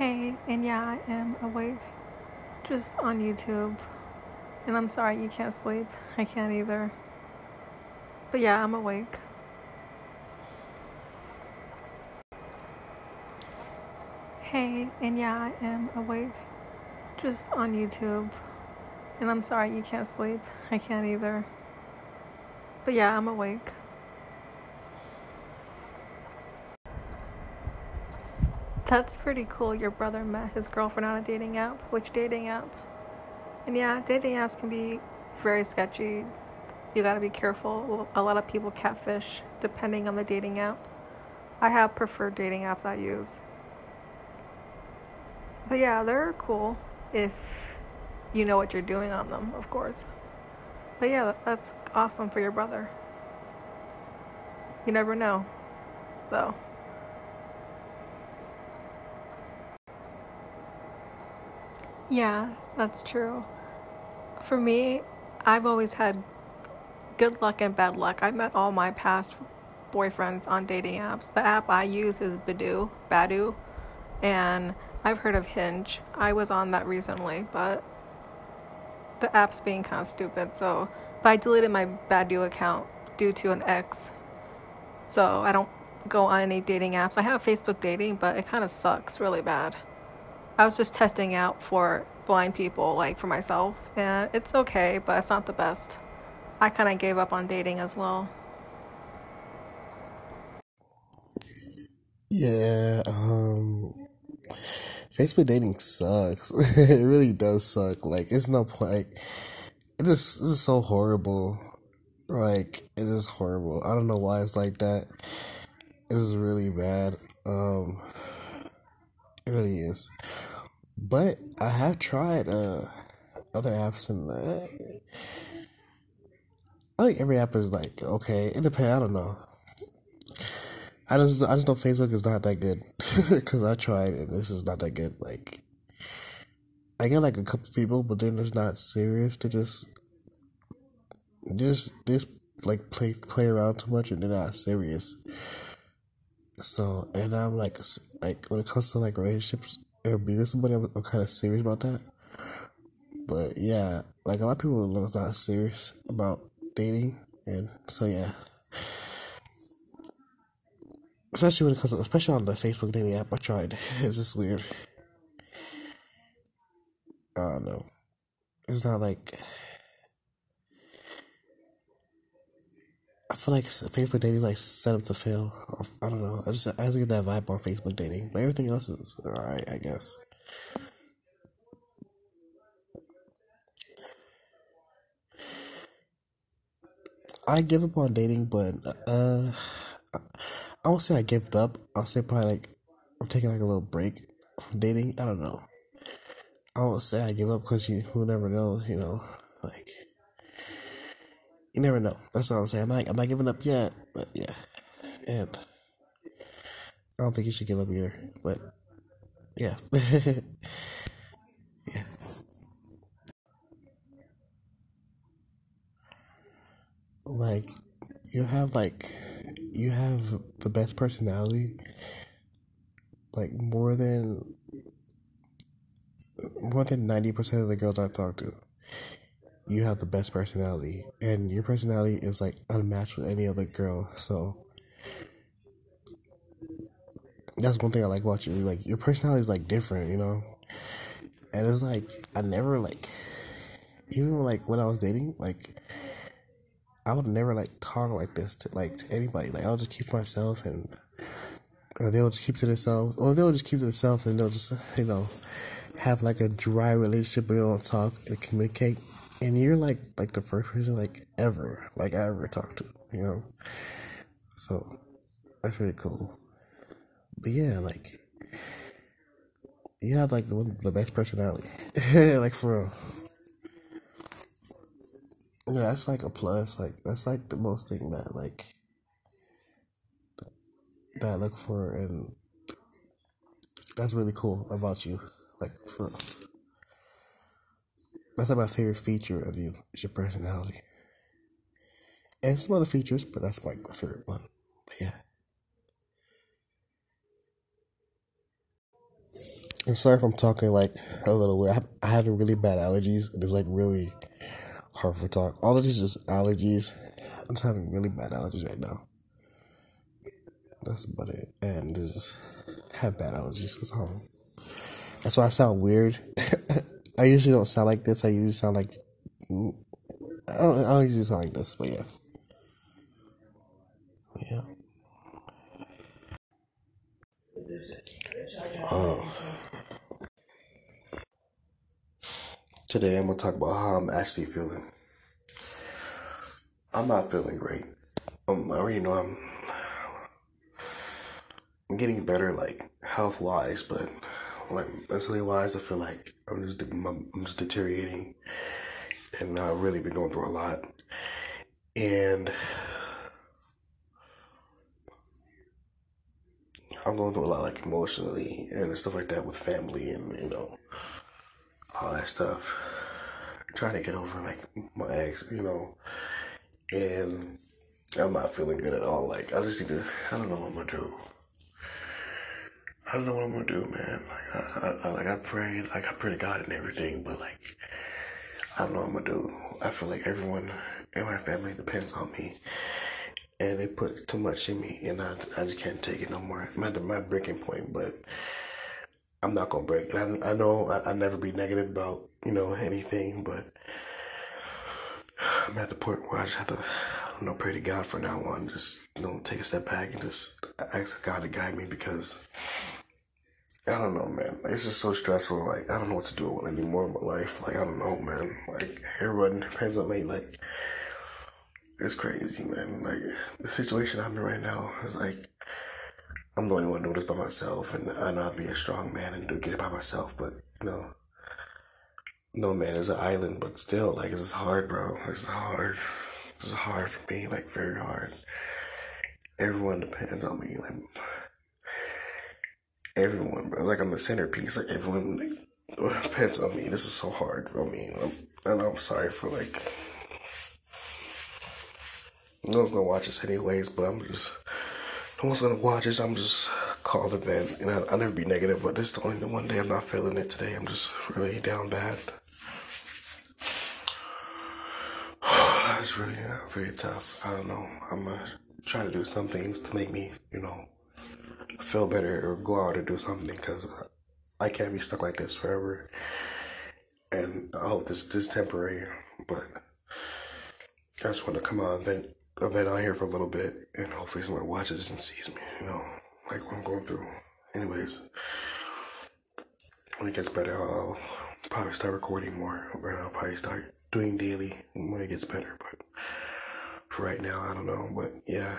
Hey, and yeah, I am awake. Just on YouTube. And I'm sorry you can't sleep. I can't either. But yeah, I'm awake. Hey, and yeah, I am awake. Just on YouTube. And I'm sorry you can't sleep. I can't either. But yeah, I'm awake. That's pretty cool. Your brother met his girlfriend on a dating app. Which dating app? And yeah, dating apps can be very sketchy. You gotta be careful. A lot of people catfish depending on the dating app. I have preferred dating apps I use. But yeah, they're cool if you know what you're doing on them, of course. But yeah, that's awesome for your brother. You never know, though. Yeah, that's true. For me, I've always had good luck and bad luck. I've met all my past boyfriends on dating apps. The app I use is Badoo, Badoo, and I've heard of Hinge. I was on that recently, but the app's being kind of stupid. So, but I deleted my Badoo account due to an ex. So I don't go on any dating apps. I have Facebook dating, but it kind of sucks really bad. I was just testing out for blind people, like for myself, and it's okay, but it's not the best. I kind of gave up on dating as well. Yeah, um, Facebook dating sucks. it really does suck. Like, it's no point. Like, it just, it's so horrible. Like, it is horrible. I don't know why it's like that. It is really bad. Um, it really is. But I have tried uh other apps and uh, I think every app is like okay. It depends. I don't know. I just I just know Facebook is not that good because I tried and this is not that good. Like I get like a couple people, but then it's not serious to just just just like play play around too much and they're not serious. So and I'm like like when it comes to like relationships or being with somebody, I'm, I'm kind of serious about that. But yeah, like a lot of people are not serious about dating, and so yeah. Especially when it comes, to, especially on the Facebook dating app, I tried. It's just weird. I don't know. It's not like. Feel like Facebook dating like set up to fail. I don't know. I just I just get that vibe on Facebook dating, but everything else is alright, I guess. I give up on dating, but uh, I won't say I give up. I'll say probably like I'm taking like a little break from dating. I don't know. I won't say I give up because you who never knows, you know, like you never know. That's all I'm saying. I'm not, I'm not giving up yet, but yeah. And I don't think you should give up either. But yeah. yeah. Like, you have, like, you have the best personality. Like, more than, more than 90% of the girls I talk to you have the best personality, and your personality is like unmatched with any other girl. So that's one thing I like about you. Like your personality is like different, you know. And it's like I never like, even like when I was dating, like I would never like talk like this to like to anybody. Like I'll just keep to myself and. Or they'll just keep to themselves, or they'll just keep to themselves, and they'll just, you know, have like a dry relationship, but they don't talk and communicate and you're like like the first person like ever like I ever talked to, you know. So that's really cool. But yeah, like you have like the the best personality, like for real. Yeah, that's like a plus. Like that's like the most thing that like that I look for, and that's really cool about you. Like for. Real. That's my favorite feature of you is your personality. And some other features, but that's like my favorite one. But yeah. I'm sorry if I'm talking like a little weird. I have really bad allergies. It's like really hard for talk. All of this is allergies. I'm just having really bad allergies right now. That's about it. And this is have bad allergies. That's all. That's why I sound weird. I usually don't sound like this. I usually sound like I don't, I don't usually sound like this, but yeah. Yeah. Oh. Today I'm gonna talk about how I'm actually feeling. I'm not feeling great. Um, I already know I'm. I'm getting better, like health wise, but like mentally wise, I feel like I'm just I'm just deteriorating, and I've really been going through a lot, and I'm going through a lot, like emotionally and stuff like that with family and you know all that stuff. I'm trying to get over like my ex, you know, and I'm not feeling good at all. Like I just need to. I don't know what I'm gonna do. I don't know what I'm gonna do, man. Like I, I, like I prayed, like I pray to God and everything, but like I don't know what I'm gonna do. I feel like everyone in my family depends on me, and they put too much in me, and I, I just can't take it no more. I'm at my breaking point, but I'm not gonna break. And I, I know I, I never be negative about you know anything, but I'm at the point where I just have to, I don't know, pray to God for now on. Just you know, take a step back and just ask God to guide me because I don't know, man. It's just so stressful. Like I don't know what to do anymore in my life. Like I don't know, man. Like everyone depends on me. Like it's crazy, man. Like the situation I'm in right now is like I'm the only one doing this by myself, and I know to be a strong man and do get it by myself. But you know, no man is an island. But still, like it's hard, bro. It's hard. It's hard for me. Like very hard. Everyone depends on me. Like everyone, bro. Like I'm the centerpiece. Like everyone like, depends on me. This is so hard for me. I'm, and I'm sorry for like. No one's gonna watch this anyways, but I'm just. No one's gonna watch this. I'm just called it then. And I, will never be negative, but this is the only one day I'm not feeling it today. I'm just really down bad. it's really, uh, really tough. I don't know. I'm gonna try to do some things to make me, you know, feel better or go out and do something because I can't be stuck like this forever. And I hope this, this is temporary, but I just want to come out and vent, vent out here for a little bit and hopefully someone watches and sees me, you know, like what I'm going through. Anyways, when it gets better, I'll probably start recording more, or I'll probably start doing daily when it gets better. But for right now, I don't know. But yeah,